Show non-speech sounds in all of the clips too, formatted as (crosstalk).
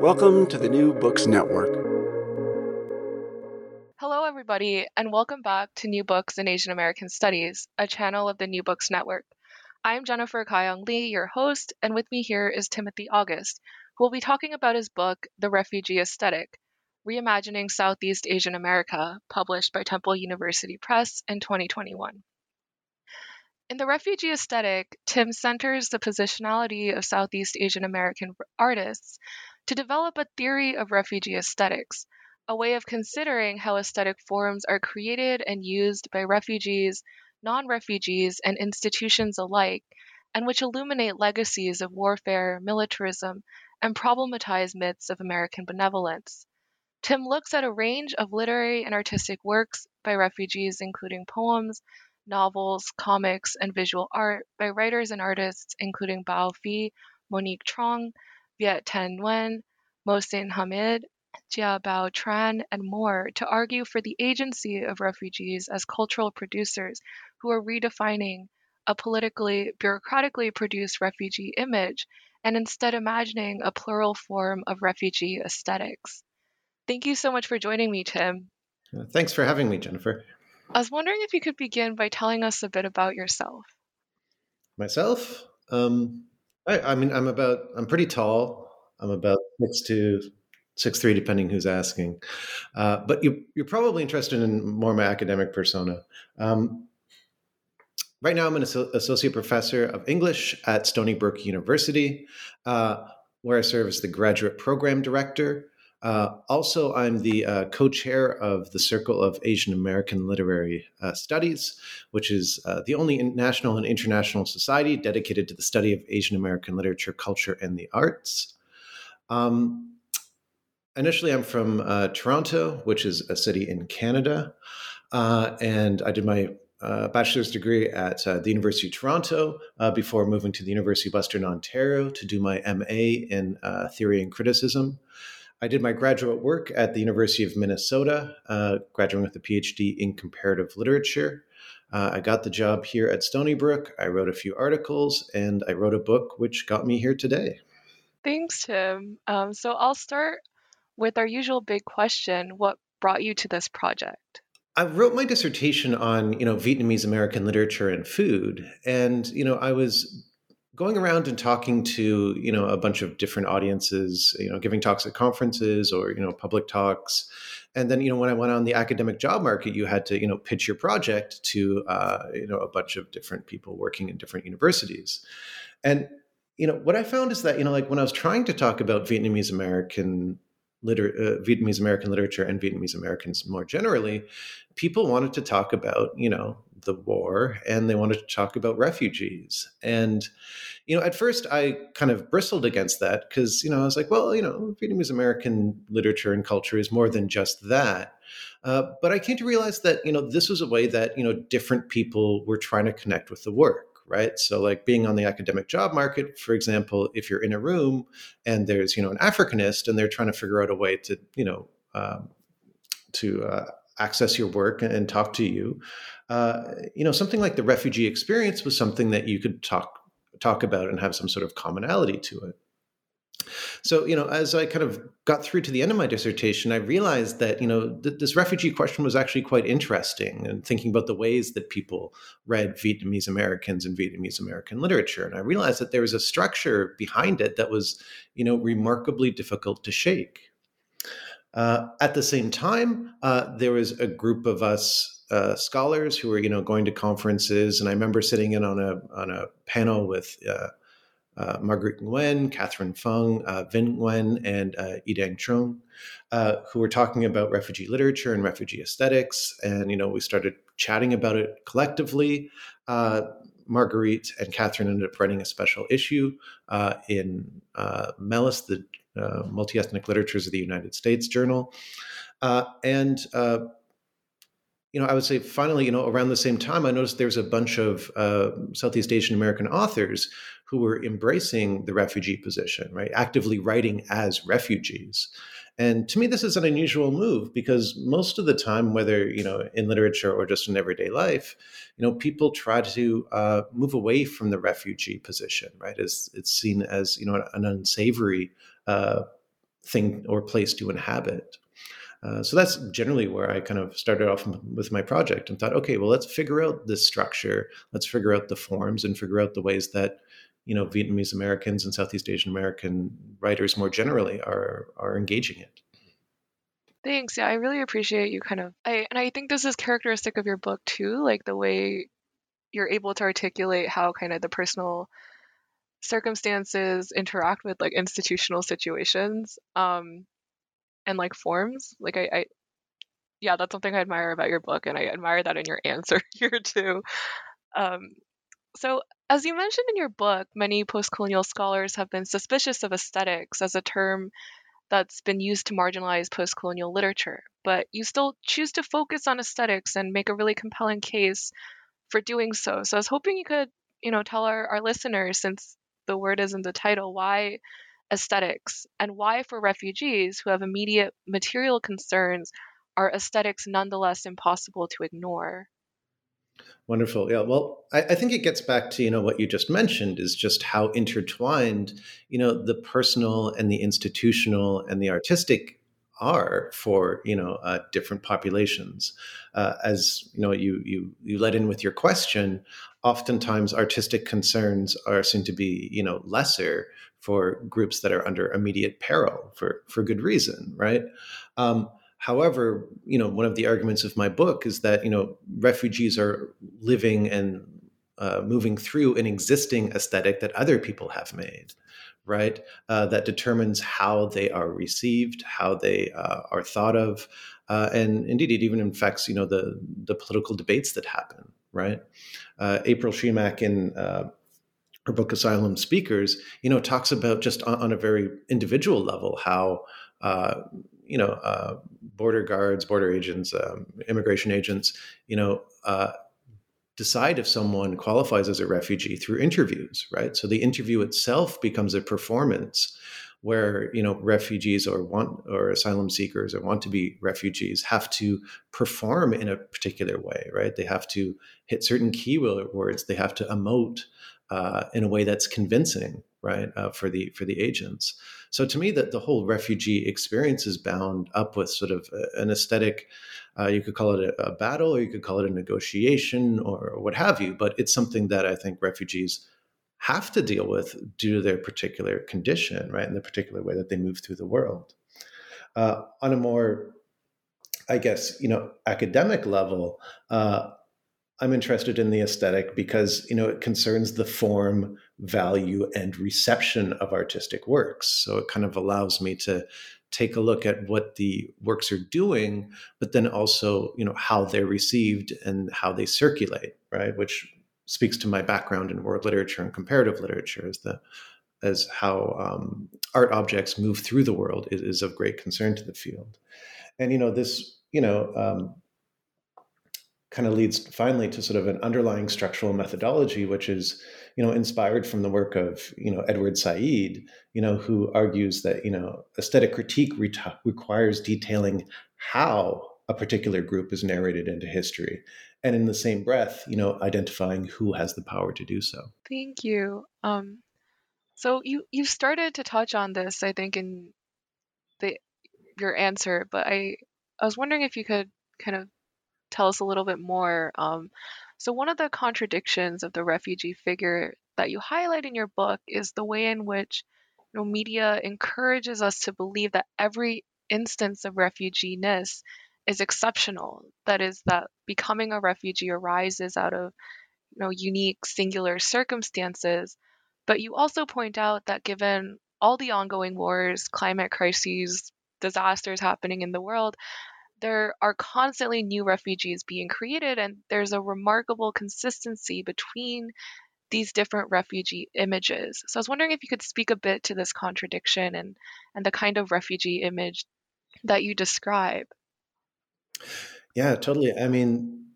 Welcome to the New Books Network. Hello, everybody, and welcome back to New Books in Asian American Studies, a channel of the New Books Network. I'm Jennifer Kyung Lee, your host, and with me here is Timothy August, who will be talking about his book, The Refugee Aesthetic Reimagining Southeast Asian America, published by Temple University Press in 2021. In The Refugee Aesthetic, Tim centers the positionality of Southeast Asian American artists to develop a theory of refugee aesthetics, a way of considering how aesthetic forms are created and used by refugees, non refugees, and institutions alike, and which illuminate legacies of warfare, militarism, and problematize myths of American benevolence. Tim looks at a range of literary and artistic works by refugees, including poems, novels, comics, and visual art by writers and artists including Bao Phi, Monique Truong, Viet Thanh Nguyen, Mohsin Hamid, Gia-Bao Tran, and more to argue for the agency of refugees as cultural producers who are redefining a politically, bureaucratically produced refugee image and instead imagining a plural form of refugee aesthetics. Thank you so much for joining me, Tim. Thanks for having me, Jennifer. I was wondering if you could begin by telling us a bit about yourself. Myself? Um, I, I mean, I'm about, I'm pretty tall. I'm about six two, six three, depending who's asking. Uh, but you, you're probably interested in more my academic persona. Um, right now, I'm an associate professor of English at Stony Brook University, uh, where I serve as the graduate program director. Uh, also, I'm the uh, co chair of the Circle of Asian American Literary uh, Studies, which is uh, the only national and international society dedicated to the study of Asian American literature, culture, and the arts. Um, initially, I'm from uh, Toronto, which is a city in Canada. Uh, and I did my bachelor's degree at the University of Toronto before moving to the University of Western Ontario to do my MA in theory and criticism. I did my graduate work at the University of Minnesota, uh, graduating with a PhD in comparative literature. Uh, I got the job here at Stony Brook. I wrote a few articles and I wrote a book which got me here today. Thanks, Tim. Um, so I'll start with our usual big question What brought you to this project? I wrote my dissertation on, you know, Vietnamese American literature and food. And, you know, I was going around and talking to you know a bunch of different audiences you know giving talks at conferences or you know public talks. And then you know when i went on the academic job market you had to you know pitch your project to uh, you know a bunch of different people working in different universities. And you know what i found is that you know like when i was trying to talk about vietnamese american liter- uh, Vietnamese American literature and Vietnamese Americans more generally, people wanted to talk about, you know, the war and they wanted to talk about refugees. And, you know, at first I kind of bristled against that because, you know, I was like, well, you know, Vietnamese American literature and culture is more than just that. Uh, but I came to realize that, you know, this was a way that, you know, different people were trying to connect with the work right? So, like being on the academic job market, for example, if you're in a room and there's you know an Africanist and they're trying to figure out a way to you know um, to uh, access your work and, talk to you, uh, you know something like the refugee experience was something that you could talk talk about and have some sort of commonality to it. So, you know, as I kind of got through to the end of my dissertation, I realized that, you know, th- this refugee question was actually quite interesting and thinking about the ways that people read Vietnamese Americans and Vietnamese American literature. And I realized that there was a structure behind it that was, you know, remarkably difficult to shake. Uh, at the same time, uh, there was a group of us uh, scholars who were, you know, going to conferences, and I remember sitting in on a on a panel with uh, uh, Marguerite Nguyen, Catherine Fung, uh, Vinh Nguyen, and uh, Y-Dang Troeung, uh, who were talking about refugee literature and refugee aesthetics. And, you know, we started chatting about it collectively. Uh, Marguerite and Catherine ended up writing a special issue uh, in uh, MELUS, the Multi-Ethnic Literatures of the United States Journal. and you know, I would say finally, you know, around the same time, I noticed there's a bunch of uh, Southeast Asian American authors who were embracing the refugee position, right? Actively writing as refugees. And to me, this is an unusual move because most of the time, whether you know in literature or just in everyday life, you know, people try to uh, move away from the refugee position, right? As it's seen as you know an unsavory uh, thing or place to inhabit. Uh, so that's generally where I kind of started off with my project and thought, okay, well, let's figure out this structure, let's figure out the forms, and figure out the ways that you know Vietnamese Americans and Southeast Asian American writers more generally are are engaging it. Thanks. Yeah, I really appreciate you kind of I and I think this is characteristic of your book too, like the way you're able to articulate how kind of the personal circumstances interact with like institutional situations um and like forms. Like I, I yeah, that's something I admire about your book and I admire that in your (laughs) answer here too. Um so, as you mentioned in your book, many postcolonial scholars have been suspicious of aesthetics as a term that's been used to marginalize postcolonial literature, but you still choose to focus on aesthetics and make a really compelling case for doing so. So, I was hoping you could, you know, tell our, our listeners, since the word is in the title, why aesthetics and why, for refugees who have immediate material concerns, are aesthetics nonetheless impossible to ignore? Wonderful. Yeah. Well, I, I, think it gets back to you know what you just mentioned is just how intertwined you know the personal and the institutional and the artistic are for you know uh, different populations. Uh, as you know, you you you let in with your question. Oftentimes, artistic concerns are seen to be you know lesser for groups that are under immediate peril for for good reason, right? Um, However, you know, one of the arguments of my book is that you know refugees are living and uh, moving through an existing aesthetic that other people have made, right? Uh, that determines how they are received, how they uh, are thought of, uh, and indeed, it even affects you know the the political debates that happen, right? Uh, April Shemak in uh, her book Asylum Speakers, you know, talks about just on, on a very individual level how uh, you know, border guards, border agents, um, immigration agents, you know, decide if someone qualifies as a refugee through interviews, right? So the interview itself becomes a performance where you know refugees or want or asylum seekers or want to be refugees have to perform in a particular way, right? They have to hit certain keywords. They have to emote uh, in a way that's convincing, right, uh, for the for the agents. So to me, that the whole refugee experience is bound up with sort of an aesthetic. Uh, you could call it a, a, battle, or you could call it a negotiation, or, what have you. But it's something that I think refugees have to deal with due to their particular condition, right, and the particular way that they move through the world. Uh, on a more, I guess, you know, academic level, uh, I'm interested in the aesthetic because you know it concerns the form, value, and reception of artistic works. So it kind of allows me to take a look at what the works are doing, but then also you know how they're received and how they circulate, right? Which speaks to my background in world literature and comparative literature as the as how um, art objects move through the world is, is, of great concern to the field. And you know this you know. Um, kind of leads finally to sort of an underlying structural methodology, which is, you know, inspired from the work of, you know, Edward Said, you know, who argues that, you know, aesthetic critique re- requires detailing how a particular group is narrated into history. And in the same breath, you know, identifying who has the power to do so. Thank you. Um, so you you started to touch on this, I think, in the your answer, but I I was wondering if you could kind of tell us a little bit more. Um, so, one of the contradictions of the refugee figure that you highlight in your book is the way in which you know, media encourages us to believe that every instance of refugee-ness is exceptional. That is, that becoming a refugee arises out of you know, unique, singular circumstances. But you also point out that given all the ongoing wars, climate crises, disasters happening in the world, there are constantly new refugees being created, and there's a remarkable consistency between these different refugee images. So I was wondering if you could speak a bit to this contradiction and, and the kind of refugee image that you describe. Yeah, totally. I mean,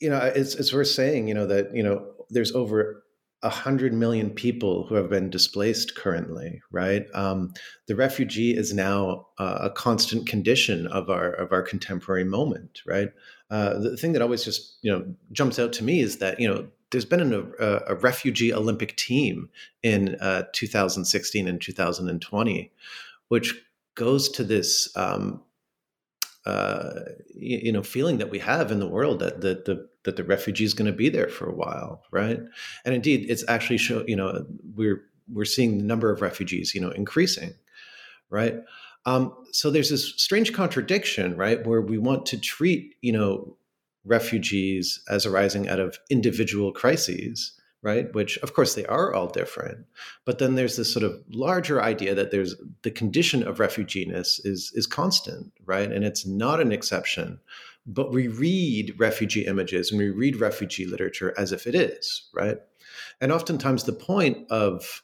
you know, it's it's worth saying, you know, that you know, there's over 100 million people who have been displaced currently right? Um, the refugee is now uh, a constant condition of our of our contemporary moment right? Uh, the thing that always just you know jumps out to me is that you know there's been an, a, a, refugee olympic team in uh, 2016 and 2020 which goes to this um, uh, you, you, know feeling that we have in the world that the the that the refugee is going to be there for a while, right? And indeed, it's actually show you know we're we're seeing the number of refugees you know increasing, right? Um, so there's this strange contradiction, right, where we want to treat you know refugees as arising out of individual crises, right? Which, of course, they are all different. But then there's this sort of larger idea that there's the condition of refugeeness is is constant, right? And it's not an exception but we read refugee images and we read refugee literature as if it is right? And oftentimes the point of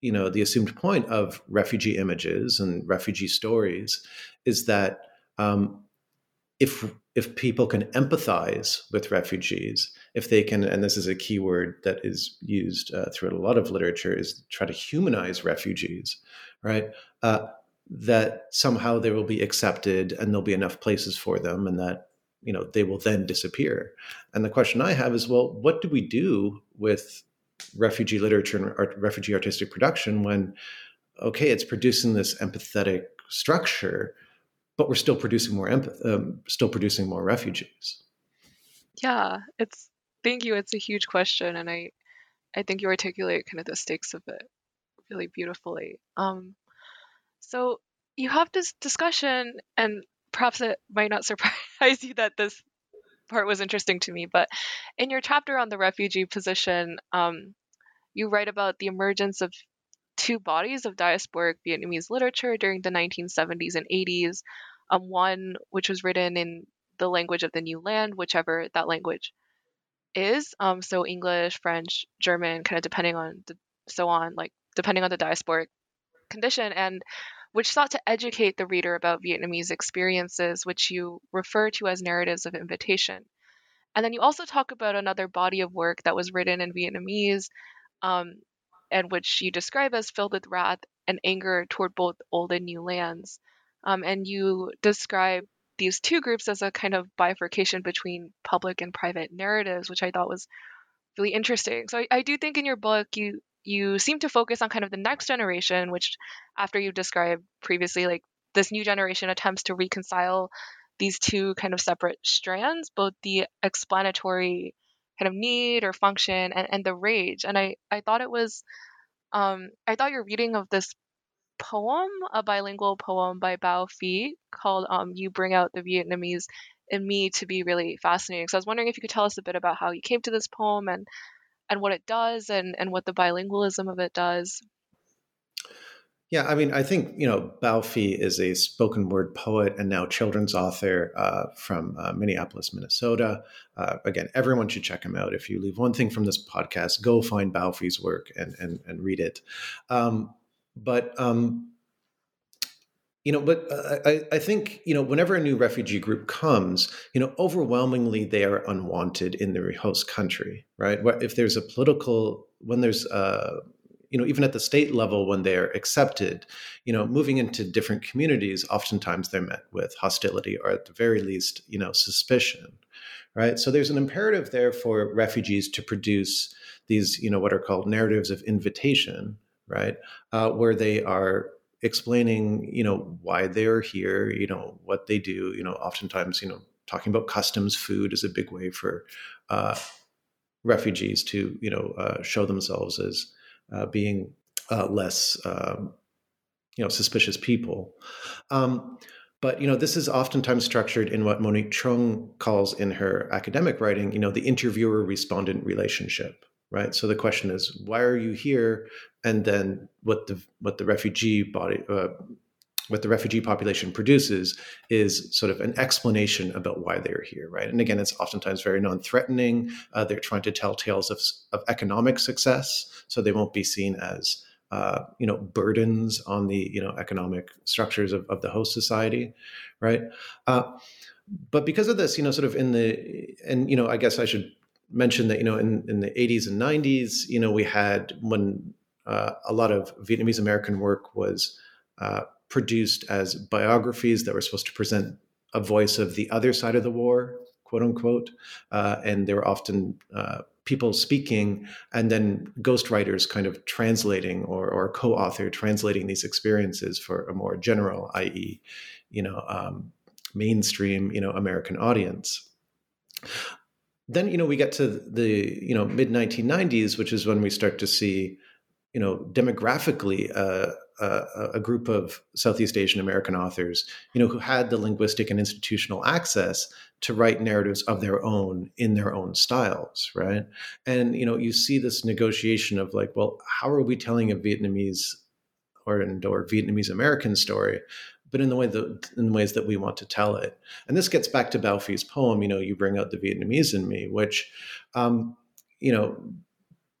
you know the assumed point of refugee images and refugee stories is that um, if if people can empathize with refugees if they can and this is a key word that is used uh, throughout a lot of literature is try to humanize refugees right? Uh, that somehow they will be accepted and there'll be enough places for them and that you know they will then disappear. And the question i have is well what do we do with refugee literature and art, refugee artistic production when okay it's producing this empathetic structure but we're still producing more empath- um, still producing more refugees? Yeah it's thank you. It's a huge question and i i think you articulate kind of the stakes of it really beautifully. Um so you have this discussion and perhaps it might not surprise (laughs) you that this part was interesting to me, but in your chapter on the refugee position, um, you write about the emergence of two bodies of diasporic Vietnamese literature during the 1970s and 80s. Um, one which was written in the language of the new land, whichever that language is. Um, so English, French, German, kind of depending on the so on, like depending on the diasporic condition, and which sought to educate the reader about Vietnamese experiences, which you refer to as narratives of invitation. And then you also talk about another body of work that was written in Vietnamese, um, and which you describe as filled with wrath and anger toward both old and new lands. Um, and you describe these two groups as a kind of bifurcation between public and private narratives, which I thought was really interesting. So I, I do think in your book you you seem to focus on kind of the next generation, which, after you described previously, like this new generation attempts to reconcile these two kind of separate strands, both the explanatory kind of need or function and, and the rage. And I, I thought it was, um, I thought your reading of this poem, a bilingual poem by Bao Phi called um, You Bring Out the Vietnamese in Me to be really fascinating. So I was wondering if you could tell us a bit about how you came to this poem and and what it does and, and what the bilingualism of it does. Yeah, I mean, I think you know Bao Phi is a spoken word poet and now children's author uh, from uh, Minneapolis, Minnesota. Uh, again, everyone should check him out. If you leave one thing from this podcast, go find Bao Phi's work and and, and read it. Um, but um, you know but uh, I, I think you know whenever a new refugee group comes you know overwhelmingly they are unwanted in the host country right? If there's a political when there's uh you know even at the state level when they're accepted you know moving into different communities oftentimes they're met with hostility or at the very least you know suspicion right? So there's an imperative there for refugees to produce these you know what are called narratives of invitation right? Uh, where they are explaining you know why they're here you know what they do you know oftentimes you know talking about customs food is a big way for uh, refugees to you know uh, show themselves as uh, being uh, less um, you know suspicious people. Um, but you know this is oftentimes structured in what Monique Truong calls in her academic writing you know the interviewer respondent relationship right so the question is why are you here and then what the what the refugee body uh, what the refugee population produces is sort of an explanation about why they're here, right? And again, it's oftentimes very non-threatening. Uh, they're trying to tell tales of, of economic success, so they won't be seen as uh, you know burdens on the you know economic structures of, of the host society, right? Uh, but because of this, you know, sort of in the and you know, I guess I should mention that you know in, in the 80s and 90s, you know, we had when uh, a lot of Vietnamese American work was uh, produced as biographies that were supposed to present a voice of the other side of the war, quote unquote. Uh, and they were often uh, people speaking and then ghostwriters kind of translating or, or co-author translating these experiences for a more general, i.e., you know, um, mainstream, you know, American audience then you know we get to the you know mid 1990s which is when we start to see you know, demographically, uh, uh, a group of Southeast Asian American authors, you know, who had the linguistic and institutional access to write narratives of their own in their own styles, right? And you know, you see this negotiation of like, well, how are we telling a Vietnamese or or Vietnamese American story, but in the way that in the ways that we want to tell it? And this gets back to Bao Phi's poem. You know, you bring out the Vietnamese in me, which, um, you know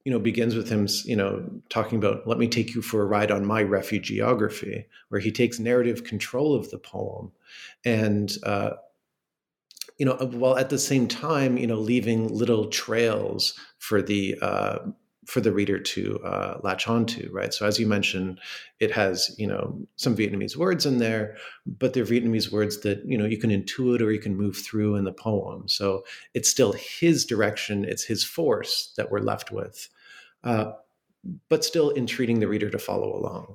you know, begins with him, you know, talking about, let me take you for a ride on my refugeography, where he takes narrative control of the poem. And, uh, you know, while at the same time, you know, leaving little trails for the, uh, for the reader to uh, latch onto, right? So as you mentioned, it has you know some Vietnamese words in there, but they're Vietnamese words that you know you can intuit or you can move through in the poem. So it's still his direction, it's his force that we're left with, uh, but still entreating the reader to follow along.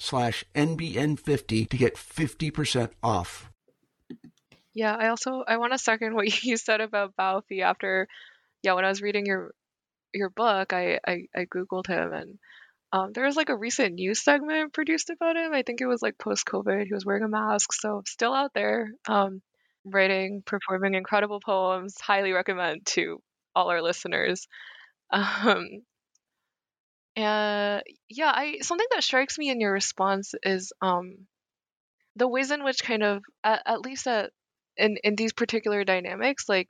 slash NBN50 to get 50% off. Yeah, I also I want to second what (laughs) you said about Bao Phi after yeah, when I was reading your your book, I I, I googled him and um, there was like a recent news segment produced about him. I think it was like post COVID. He was wearing a mask, so still out there, um, writing, performing incredible poems. Highly recommend to all our listeners. (laughs) Um, uh, yeah, I something that strikes me in your response is um the ways in which kind of at, at least at in in these particular dynamics, like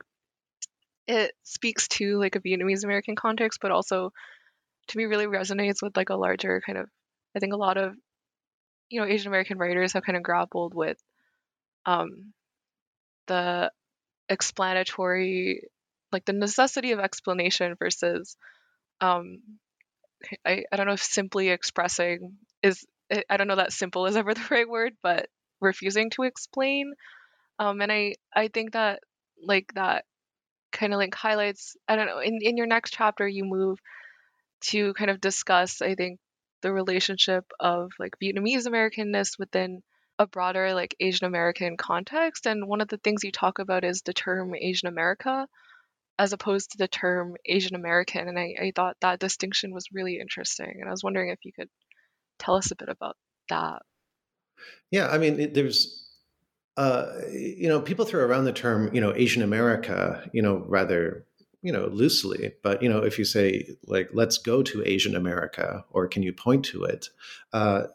it speaks to like a Vietnamese American context, but also to me really resonates with like a larger kind of I think a lot of you know Asian American writers have kind of grappled with um the explanatory like the necessity of explanation versus um I, I don't know if simply expressing is I don't know that simple is (laughs) ever the right word, but refusing to explain. Um, and I I think that like that kind of like highlights I don't know in in your next chapter you move to kind of discuss I think the relationship of like Vietnamese Americanness within a broader like Asian American context. And one of the things you talk about is the term Asian America as opposed to the term Asian American. And I, I thought that distinction was really interesting. And I was wondering if you could tell us a bit about that. Yeah, I mean, it, there's, uh, you know, people throw around the term, you know, Asian America, you know, rather, you know, loosely. But, you know, if you say, like, let's go to Asian America, or can you point to it? Uh,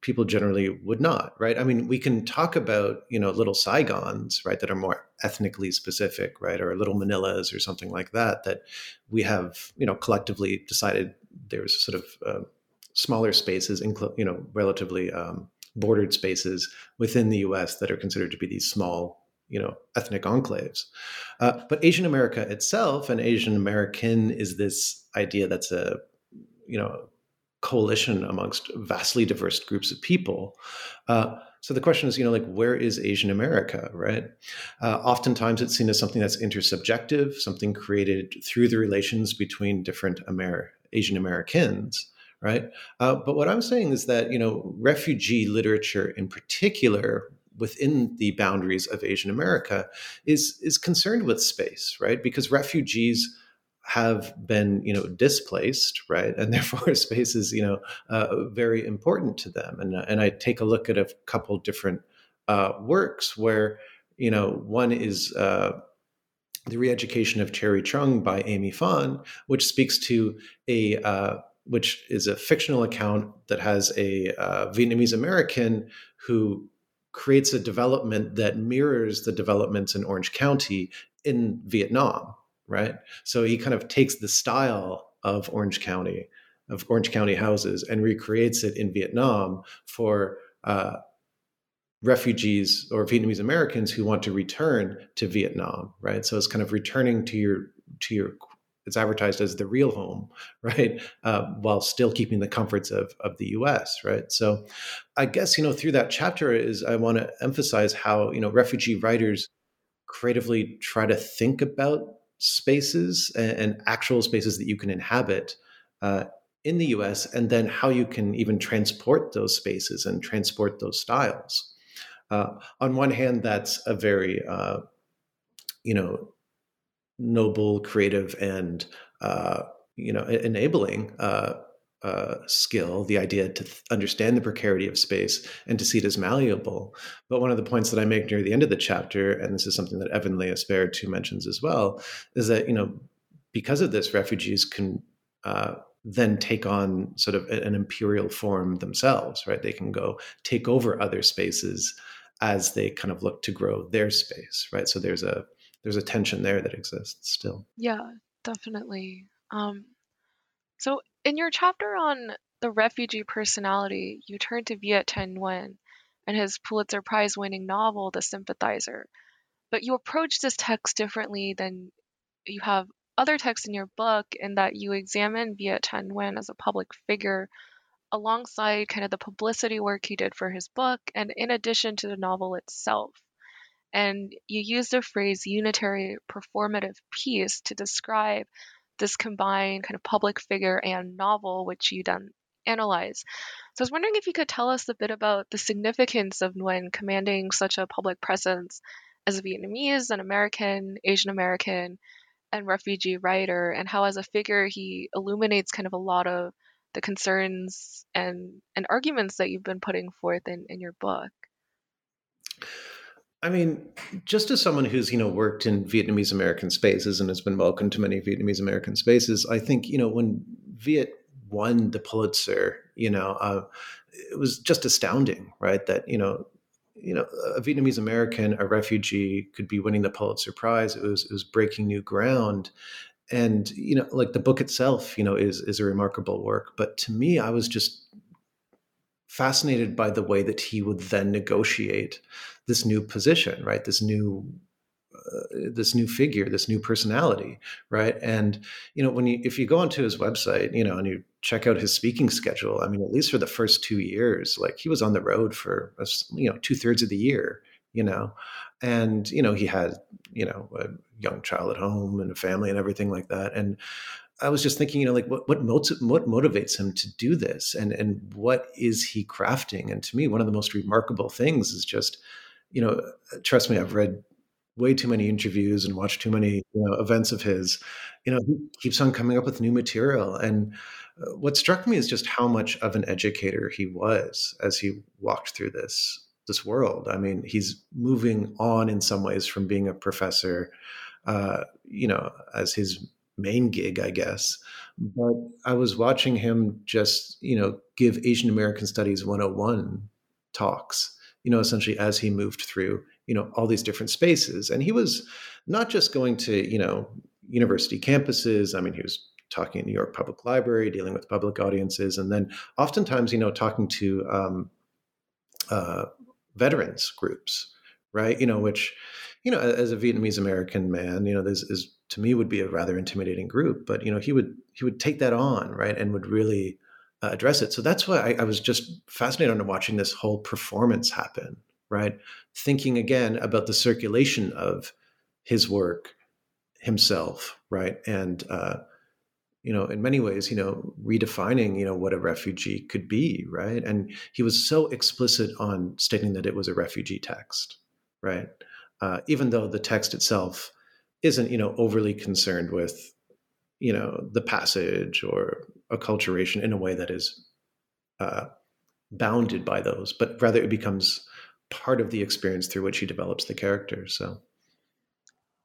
people generally would not, right? I mean, we can talk about, you know, little Saigons, right, that are more ethnically specific, right, or little Manilas or something like that, that we have, you know, collectively decided there's sort of uh, smaller spaces, you know, relatively um, bordered spaces within the U.S. that are considered to be these small, you know, ethnic enclaves. Uh, but Asian America itself and Asian American is this idea that's a, you know, coalition amongst vastly diverse groups of people. Uh, so the question is, you know, like where is Asian America, right? Uh, oftentimes it's seen as something that's intersubjective, something created through the relations between different Amer- Asian Americans right? Uh, but what I'm saying is that you know refugee literature in particular within the boundaries of Asian America is is concerned with space, right? Because refugees have been you know displaced right? And (laughs) therefore space is you know uh, very important to them. And and i take a look at a couple different uh, works where you know one is uh, the re-education of Cherry Truong by Aimee Phan which speaks to a uh, which is a fictional account that has a uh, Vietnamese American who creates a development that mirrors the developments in Orange County in Vietnam, right? So he kind of takes the style of Orange County, of Orange County houses, and recreates it in Vietnam for uh, refugees or Vietnamese Americans who want to return to Vietnam, right? So it's kind of returning to your to your it's advertised as the real home, (laughs) right? Uh, while still keeping the comforts of, of the US, right? So I guess, you know, through that chapter is I want to emphasize how, you know, refugee writers creatively try to think about spaces and, actual spaces that you can inhabit uh, in the US, and then how you can even transport those spaces and transport those styles. Uh, on one hand, that's a very, uh, you know, noble, creative, and uh, you know enabling uh, skill. The idea to th- understand the precarity of space and to see it as malleable. But one of the points that I make near the end of the chapter, and this is something that Yen Le Espiritu mentions as well, is that you know because of this, refugees can uh, then take on sort of an imperial form themselves, right? They can go take over other spaces as they kind of look to grow their space, right? So there's a there's a tension there that exists still. Yeah, definitely. Um, so in your chapter on the refugee personality, you turn to Viet Thanh Nguyen and his Pulitzer Prize winning novel, The Sympathizer. But you approach this text differently than you have other texts in your book in that you examine Viet Thanh Nguyen as a public figure alongside kind of the publicity work he did for his book and in addition to the novel itself. And you use the phrase unitary performative piece to describe this combined kind of public figure and novel, which you then analyze. So I was wondering if you could tell us a bit about the significance of Nguyen commanding such a public presence as a Vietnamese, an American, Asian American, and refugee writer, and how as a figure he illuminates kind of a lot of the concerns and, and arguments that you've been putting forth in, in your book. I mean, just as someone who's you know worked in Vietnamese American spaces and has been welcomed to many Vietnamese American spaces, I think you know when Viet won the Pulitzer, you know, uh, it was just astounding, right? That you know, you know, a Vietnamese American, a refugee, could be winning the Pulitzer Prize. It was it was breaking new ground, and you know, like the book itself, you know, is is a remarkable work. But to me, I was just fascinated by the way that he would then negotiate this new position, right? This new uh, this new figure, this new personality, right? And you know, when you if you go onto his website, you know, and you check out his speaking schedule, I mean, at least for the first two years, like he was on the road for you know two thirds of the year, you know, and you know he had you know a young child at home and a family and everything like that, and I was just thinking, you know, like what what, motiv- what motivates him to do this, and and what is he crafting? And to me, one of the most remarkable things is just, you know, trust me, I've read way too many interviews and watched too many you know, events of his. You know, he keeps on coming up with new material, and uh, what struck me is just how much of an educator he was as he walked through this this world. I mean, he's moving on in some ways from being a professor, uh, you know, as his main gig, I guess. But I was watching him just, you know, give Asian American Studies 101 talks, you know, essentially as he moved through, you know, all these different spaces. And he was not just going to, you know, university campuses. I mean, he was talking at New York Public Library, dealing with public audiences, and then oftentimes, you know, talking to um, uh, veterans groups, right? You know, which, you know, as a Vietnamese American man, you know, this is to me would be a rather intimidating group. But you know, he would he would take that on, right, and would really uh, address it. So that's why I, I was just fascinated on watching this whole performance happen, right? Thinking again about the circulation of his work himself, right, and uh, you know, in many ways, you know, redefining, you know, what a refugee could be, right? And he was so explicit on stating that it was a refugee text, right? Uh, even though the text itself isn't you know overly concerned with you know the passage or acculturation in a way that is uh, bounded by those, but rather it becomes part of the experience through which he develops the character. So,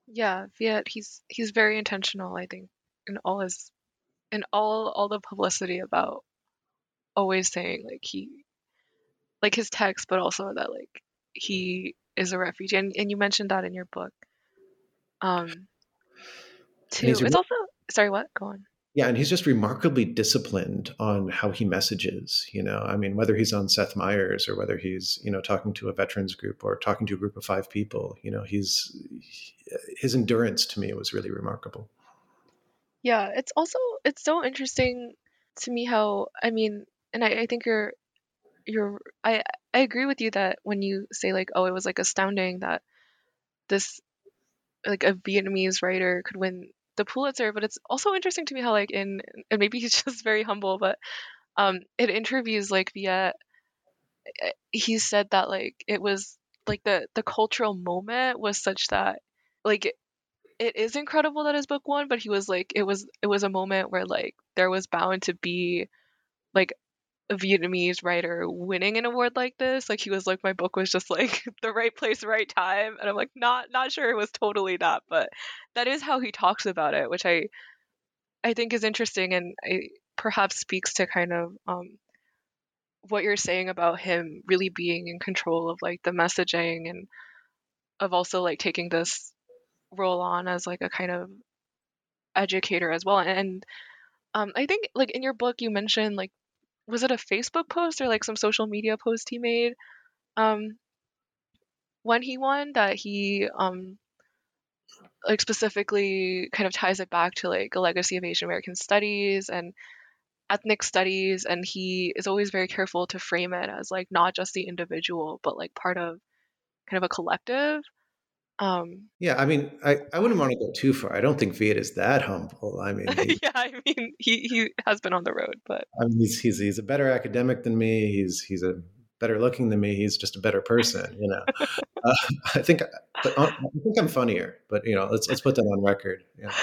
yeah, Viet, he's he's very intentional. I think in all his in all all the publicity about always saying like he like his text, but also that like he is a refugee, and and you mentioned that in your book. Um, to It's re- also sorry. What? Go on. Yeah, and he's just remarkably disciplined on how he messages. You know, I mean, whether he's on Seth Meyers or whether he's you know talking to a veterans group or talking to a group of five people, you know, he's his endurance to me was really remarkable. Yeah, it's also it's so interesting to me how I mean, and I, I think you're you're I I agree with you that when you say like, oh, it was like astounding that this like a Vietnamese writer could win the Pulitzer, but it's also interesting to me how like in and maybe (laughs) he's just very humble, but um in interviews like Viet eh, he said that like it was like the the cultural moment was such that like it, is incredible that his book won, but he was like it was it was a moment where like there was bound to be like Vietnamese writer winning an award like this. Like he was like my book was just like (laughs) the right place, right time, and I'm like not not sure it was totally that, but that is how he talks about it, which I I think is interesting and I perhaps speaks to kind of um, what you're saying about him really being in control of like the messaging and of also like taking this role on as like a kind of educator as well and um, I think like in your book you mentioned like was it a Facebook post or like some social media post he made um when he won that he um like specifically kind of ties it back to like a legacy of Asian American studies and ethnic studies and he is always very careful to frame it as like not just the individual but like part of kind of a collective um, yeah, I mean, I, I wouldn't want to go too far. I don't think Viet is that humble. I mean, he, (laughs) yeah, I mean, he, he has been on the road, but I mean, he's he's he's a better academic than me. He's he's a better looking than me. He's just a better person, you know. (laughs) uh, I think, but uh, I think I'm funnier. But you know, let's let's put that on record. Yeah,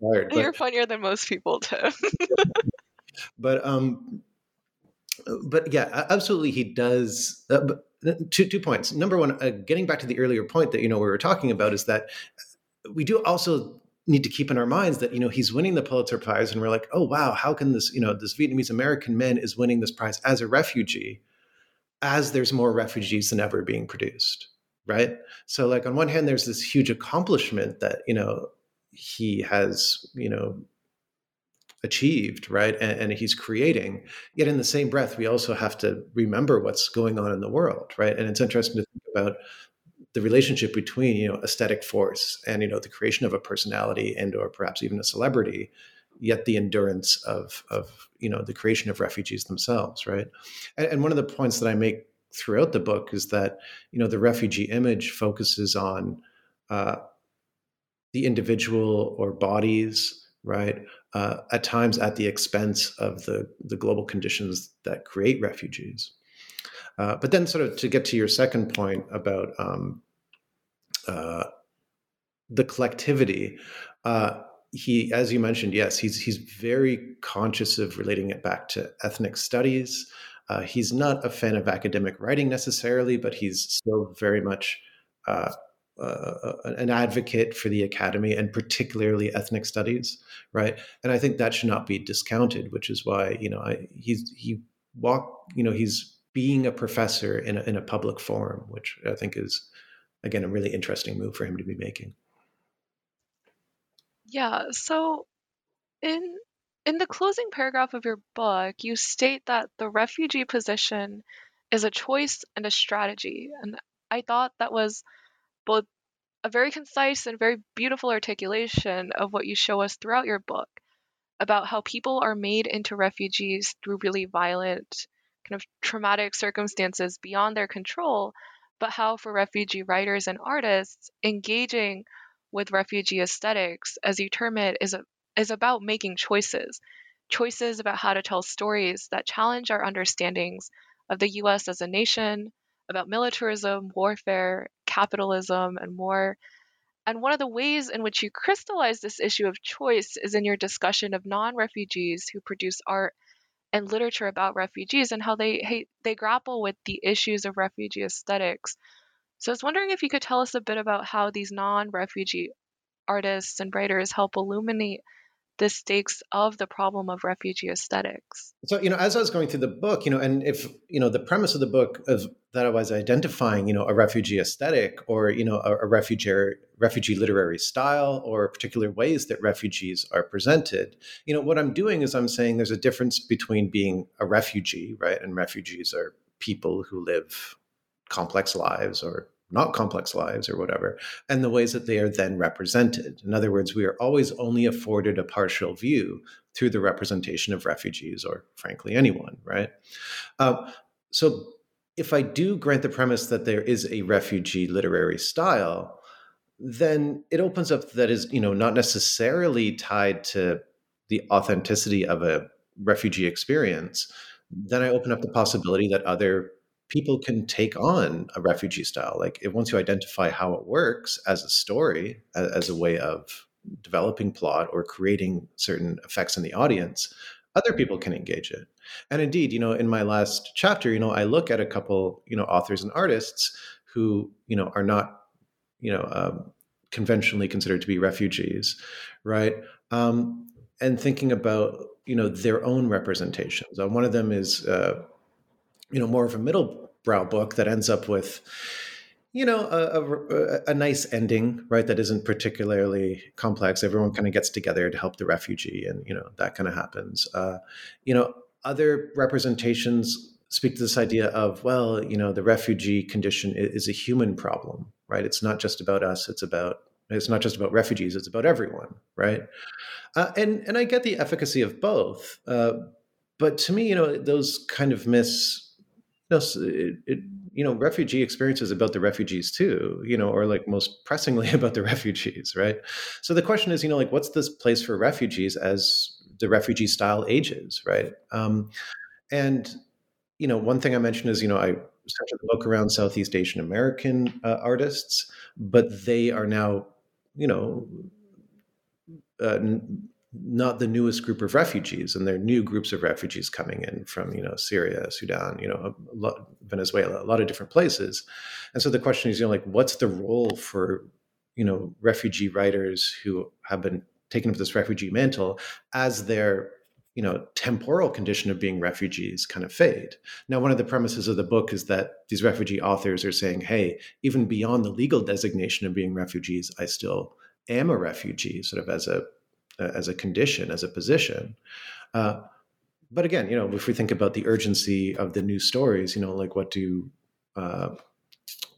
but, You're funnier than most people, too. (laughs) but um, but yeah, absolutely, he does. Uh, but, two two points. Number one, uh, getting back to the earlier point that you know we were talking about is that we do also need to keep in our minds that you know he's winning the Pulitzer Prize, and we're like, oh wow, how can this you know this Vietnamese American man is winning this prize as a refugee, as there's more refugees than ever being produced, right? So like on one hand, there's this huge accomplishment that you know he has you know achieved, right? And, and, he's creating. Yet in the same breath, we also have to remember what's going on in the world, right? And it's interesting to think about the relationship between you know aesthetic force and you know the creation of a personality and or perhaps even a celebrity yet the endurance of of you know the creation of refugees themselves right and, and one of the points that i make throughout the book is that you know the refugee image focuses on uh, the individual or bodies right uh, at times at the expense of the the global conditions that create refugees uh, but then sort of to get to your second point about um, uh, the collectivity uh, he, as you mentioned, yes, he's he's very conscious of relating it back to ethnic studies. Uh, he's not a fan of academic writing necessarily, but he's still very much uh, uh, an advocate for the academy and particularly ethnic studies, right? And I think that should not be discounted, which is why you know I, he's he walk you know he's being a professor in a, in a public forum, which I think is again a really interesting move for him to be making. Yeah, so in in the closing paragraph of your book, you state that the refugee position is a choice and a strategy. And I thought that was both a very concise and very beautiful articulation of what you show us throughout your book about how people are made into refugees through really violent, kind of traumatic circumstances beyond their control, but how for refugee writers and artists, engaging with refugee aesthetics, as you term it, is, a, is about making choices. Choices about how to tell stories that challenge our understandings of the US as a nation, about militarism, warfare, capitalism, and more. And one of the ways in which you crystallize this issue of choice is in your discussion of non refugees who produce art and literature about refugees and how they they grapple with the issues of refugee aesthetics so I was wondering if you could tell us a bit about how these non refugee artists and writers help illuminate the stakes of the problem of refugee aesthetics. So, you know, as I was going through the book, you know, and if, you know, the premise of the book of that I was identifying, you know, a refugee aesthetic or, you know, a, a refugee refugee literary style or particular ways that refugees are presented, you know, what I'm doing is I'm saying there's a difference between being a refugee, right? And refugees are people who live complex lives or not complex lives or whatever, and the ways that they are then represented. In other words, we are always only afforded a partial view through the representation of refugees or, frankly, anyone, right? Uh, so, if I do grant the premise that there is a refugee literary style, then it opens up that is, you know, not necessarily tied to the authenticity of a refugee experience. Then I open up the possibility that other people can take on a refugee style. Like if, once you identify how it works as a story, as, as a way of developing plot or creating certain effects in the audience, other people can engage it. And indeed, you know, in my last chapter, you know, I look at a couple, you know, authors and artists who, you know, are not, you know, um, conventionally considered to be refugees, right? Um, and thinking about, you know, their own representations. Uh, one of them is uh, you know more of a middle brow book that ends up with you know a, a, a, nice ending right that isn't particularly complex. Everyone kind of gets together to help the refugee and you know that kind of happens. Uh, you know other representations speak to this idea of well you know the refugee condition is a human problem right? It's not just about us it's about it's not just about refugees it's about everyone right? Uh, and and i get the efficacy of both uh, but to me you know those kind of miss know, it, it, you know, refugee experiences about the refugees too, you know, or like most (laughs) pressingly about the refugees, right? So the question is, you know, like, what's this place for refugees as the refugee style ages, right? Um, and you know, one thing I mentioned is, you know, I started to look around Southeast Asian American uh, artists, but they are now, you know, uh, not the newest group of refugees, and there are new groups of refugees coming in from you know Syria, Sudan, you know, lot, Venezuela, a lot of different places. And so the question is, you know, like what's the role for you know refugee writers who have been taken up this refugee mantle as their you know temporal condition of being refugees kind of fade now one of the premises of the book is that these refugee authors are saying hey even beyond the legal designation of being refugees i still am a refugee sort of as a as a condition, as a position. Uh, but again, you know, if we think about the urgency of the new stories, you know, like what do uh,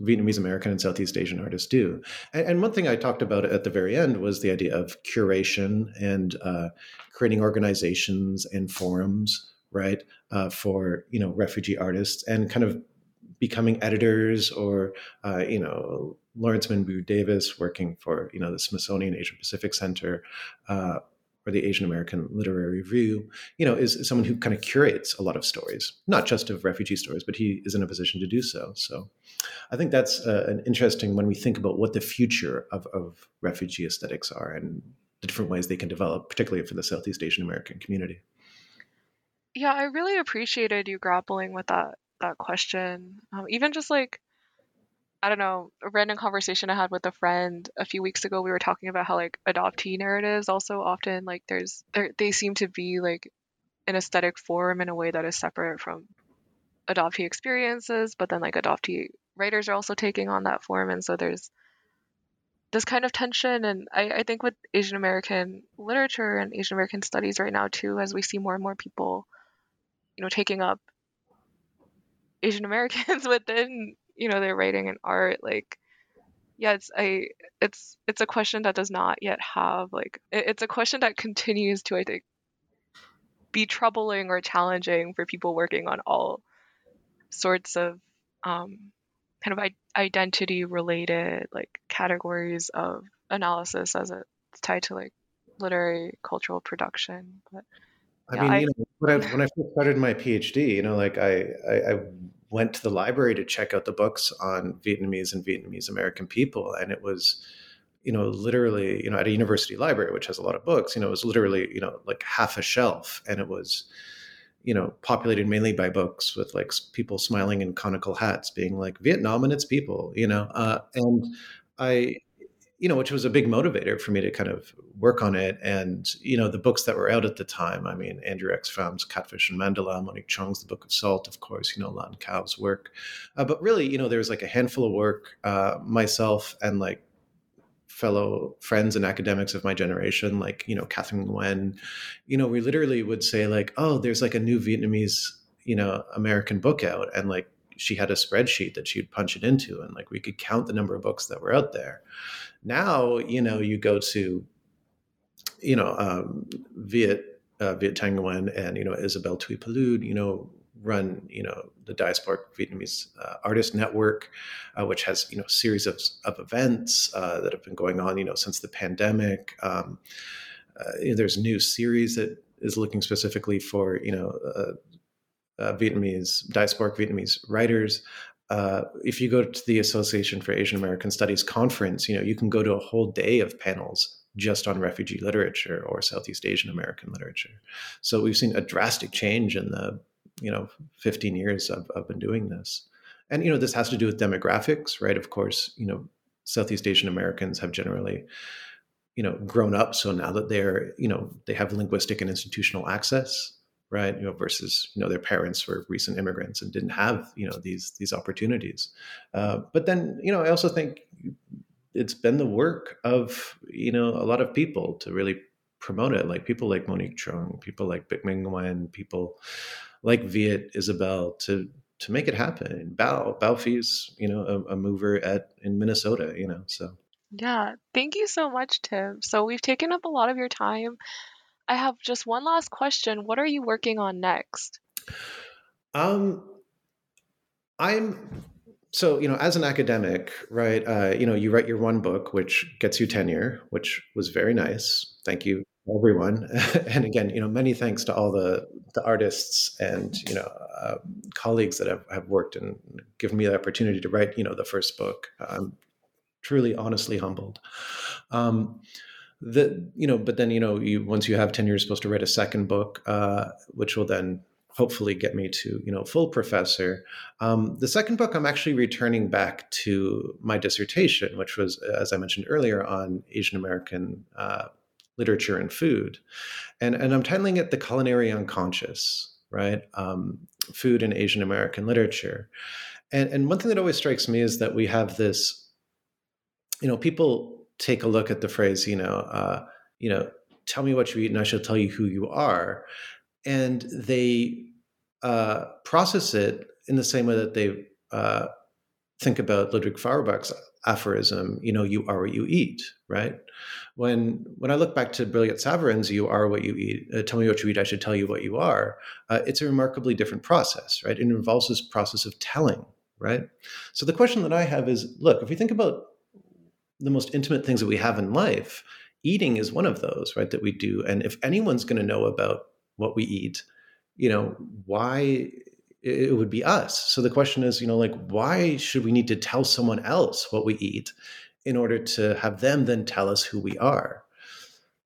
Vietnamese American and Southeast Asian artists do. And, and, one thing I talked about at the very end was the idea of curation and uh, creating organizations and forums, right, uh, for you know refugee artists and kind of becoming editors or uh, you know Lawrence-Minh Bùi Davis working for you know the Smithsonian Asia Pacific Center uh, or the Asian American Literary Review, you know, is, someone who kind of curates a lot of stories, not just of refugee stories, but he is in a position to do so. So I think that's uh, an interesting when we think about what the future of, of refugee aesthetics are and the different ways they can develop, particularly for the Southeast Asian American community. Yeah, I really appreciated you grappling with that that question. Um, even just like I don't know, a random conversation I had with a friend a few weeks ago. We were talking about how like adoptee narratives also often like there's they seem to be like an aesthetic form in a way that is separate from adoptee experiences, but then like adoptee writers are also taking on that form, and so there's this kind of tension. And I, I think with Asian American literature and Asian American studies right now too, as we see more and more people, you know, taking up Asian Americans (laughs) within you know their writing and art like yeah it's i it's it's a question that does not yet have like it's a question that continues to i think be troubling or challenging for people working on all sorts of um, kind of identity related like categories of analysis as it's tied to like literary cultural production but yeah, I mean, I, you know, when I, when I first started my PhD, you know, like I, I, I went to the library to check out the books on Vietnamese and Vietnamese American people, and it was, you know, literally, you know, at a university library which has a lot of books, you know, it was literally, you know, like half a shelf, and it was, you know, populated mainly by books with like people smiling in conical hats, being like Vietnam and its people, you know, uh, and I you know, which was a big motivator for me to kind of work on it. And, you know, the books that were out at the time, I mean, Andrew X. Pham's Catfish and Mandala, Monique Truong's The Book of Salt, of course, you know, Lan Cao's work. Uh, but really, you know, there was like a handful of work, uh, myself and like fellow friends and academics of my generation, like, you know, Catherine Nguyen, you know, we literally would say like, oh, there's like a new Vietnamese, you know, American book out. And like, she had a spreadsheet that she'd punch it into and like we could count the number of books that were out there now, you know, you go to, you know, um, Viet, uh, Viet Thanh Nguyen and, you know, Isabelle Thuy Pelaud, you know, run, you know, the Diasporic Vietnamese uh, Artist Network, uh, which has, you know, series of, of events uh, that have been going on, you know, since the pandemic. Um, uh, there's new series that is looking specifically for, you know, uh, Vietnamese, diasporic Vietnamese writers uh, if you go to the Association for Asian American Studies conference, you know you can go to a whole day of panels just on refugee literature or Southeast Asian American literature. So we've seen a drastic change in the you know 15 years I've, I've been doing this, and you know this has to do with demographics, right? Of course, you know Southeast Asian Americans have generally you know grown up, so now that they're you know they have linguistic and institutional access right? You know versus you know their parents were recent immigrants and didn't have you know these these opportunities. Uh, but then you know i also think it's been the work of you know a lot of people to really promote it. Like people like Monique Truong people like Bích Minh Nguyen people like viet isabel to to make it happen. Bao bao Phi's, you know a, a mover at in minnesota you know so. Yeah. Thank you so much tim. So we've taken up a lot of your time I have just one last question. What are you working on next? Um, I'm so you know as an academic, right? Uh, you know, you write your one book, which gets you tenure, which was very nice. Thank you, everyone. (laughs) and again, you know, many thanks to all the the artists and you know uh, colleagues that have, have worked and given me the opportunity to write you know the first book. I'm truly, honestly humbled. Um, the you know but then you know you once you have 10 you're supposed to write a second book uh, which will then hopefully get me to you know full professor. Um, the second book i'm actually returning back to my dissertation which was as i mentioned earlier on asian american uh, literature and food. And and i'm titling it the culinary unconscious right? Um, food in asian american literature. And and one thing that always strikes me is that we have this you know people take a look at the phrase, you know, uh, you know, tell me what you eat and I shall tell you who you are. And they uh, process it in the same way that they uh, think about Ludwig Feuerbach's aphorism, you know, you are what you eat, right? When when I look back to Brillat-Savarin's, "You are what you eat," uh, tell me what you eat, I should tell you what you are. Uh, it's a remarkably different process, right? It involves this process of telling, right? So the question that I have is, look, if we think about the most intimate things that we have in life, eating is one of those, right? That we do, and if anyone's going to know about what we eat, you know, why it would be us. So the question is, you know, like, why should we need to tell someone else what we eat in order to have them then tell us who we are?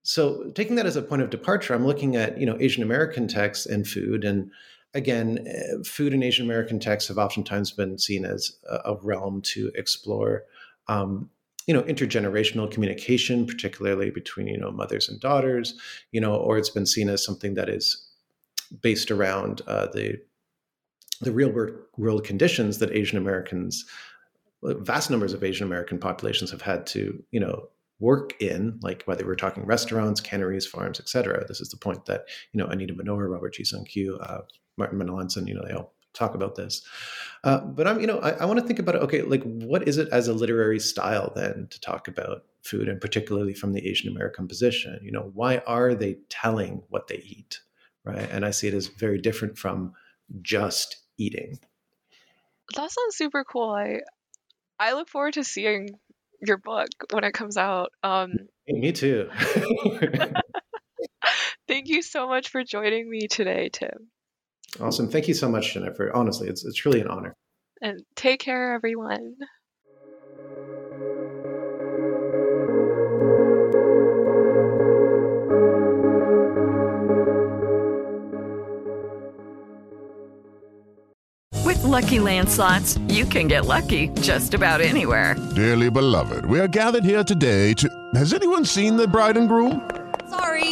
So taking that as a point of departure, I'm looking at, you know, Asian American texts and food. And again, eh, food and Asian American texts have oftentimes been seen as a, realm to explore, um, you know, intergenerational communication, particularly between, you know, mothers and daughters, you know, or it's been seen as something that is based around uh, the the real world world conditions that Asian Americans, vast numbers of Asian American populations have had to, you know, work in, like whether we're talking restaurants, canneries, farms, etc. This is the point that, you know, Anita Mannur, Robert Ji-Song Ku, uh, Martin Manalansan, you know, they all talk about this. Uh, but I'm, you know, I, I want to think about it. Okay, like what is it as a literary style then to talk about food, and particularly from the Asian American position? You know, why are they telling what they eat, right? And I see it as very different from just eating. That sounds super cool. I I look forward to seeing your book when it comes out. Um, (laughs) me too. (laughs) (laughs) thank you so much for joining me today, Tim. Awesome. Thank you so much, Jennifer. Honestly, it's it's really an honor. And take care, everyone. With lucky Land slots, you can get lucky just about anywhere. Dearly beloved, we are gathered here today to. Has anyone seen the bride and groom? Sorry,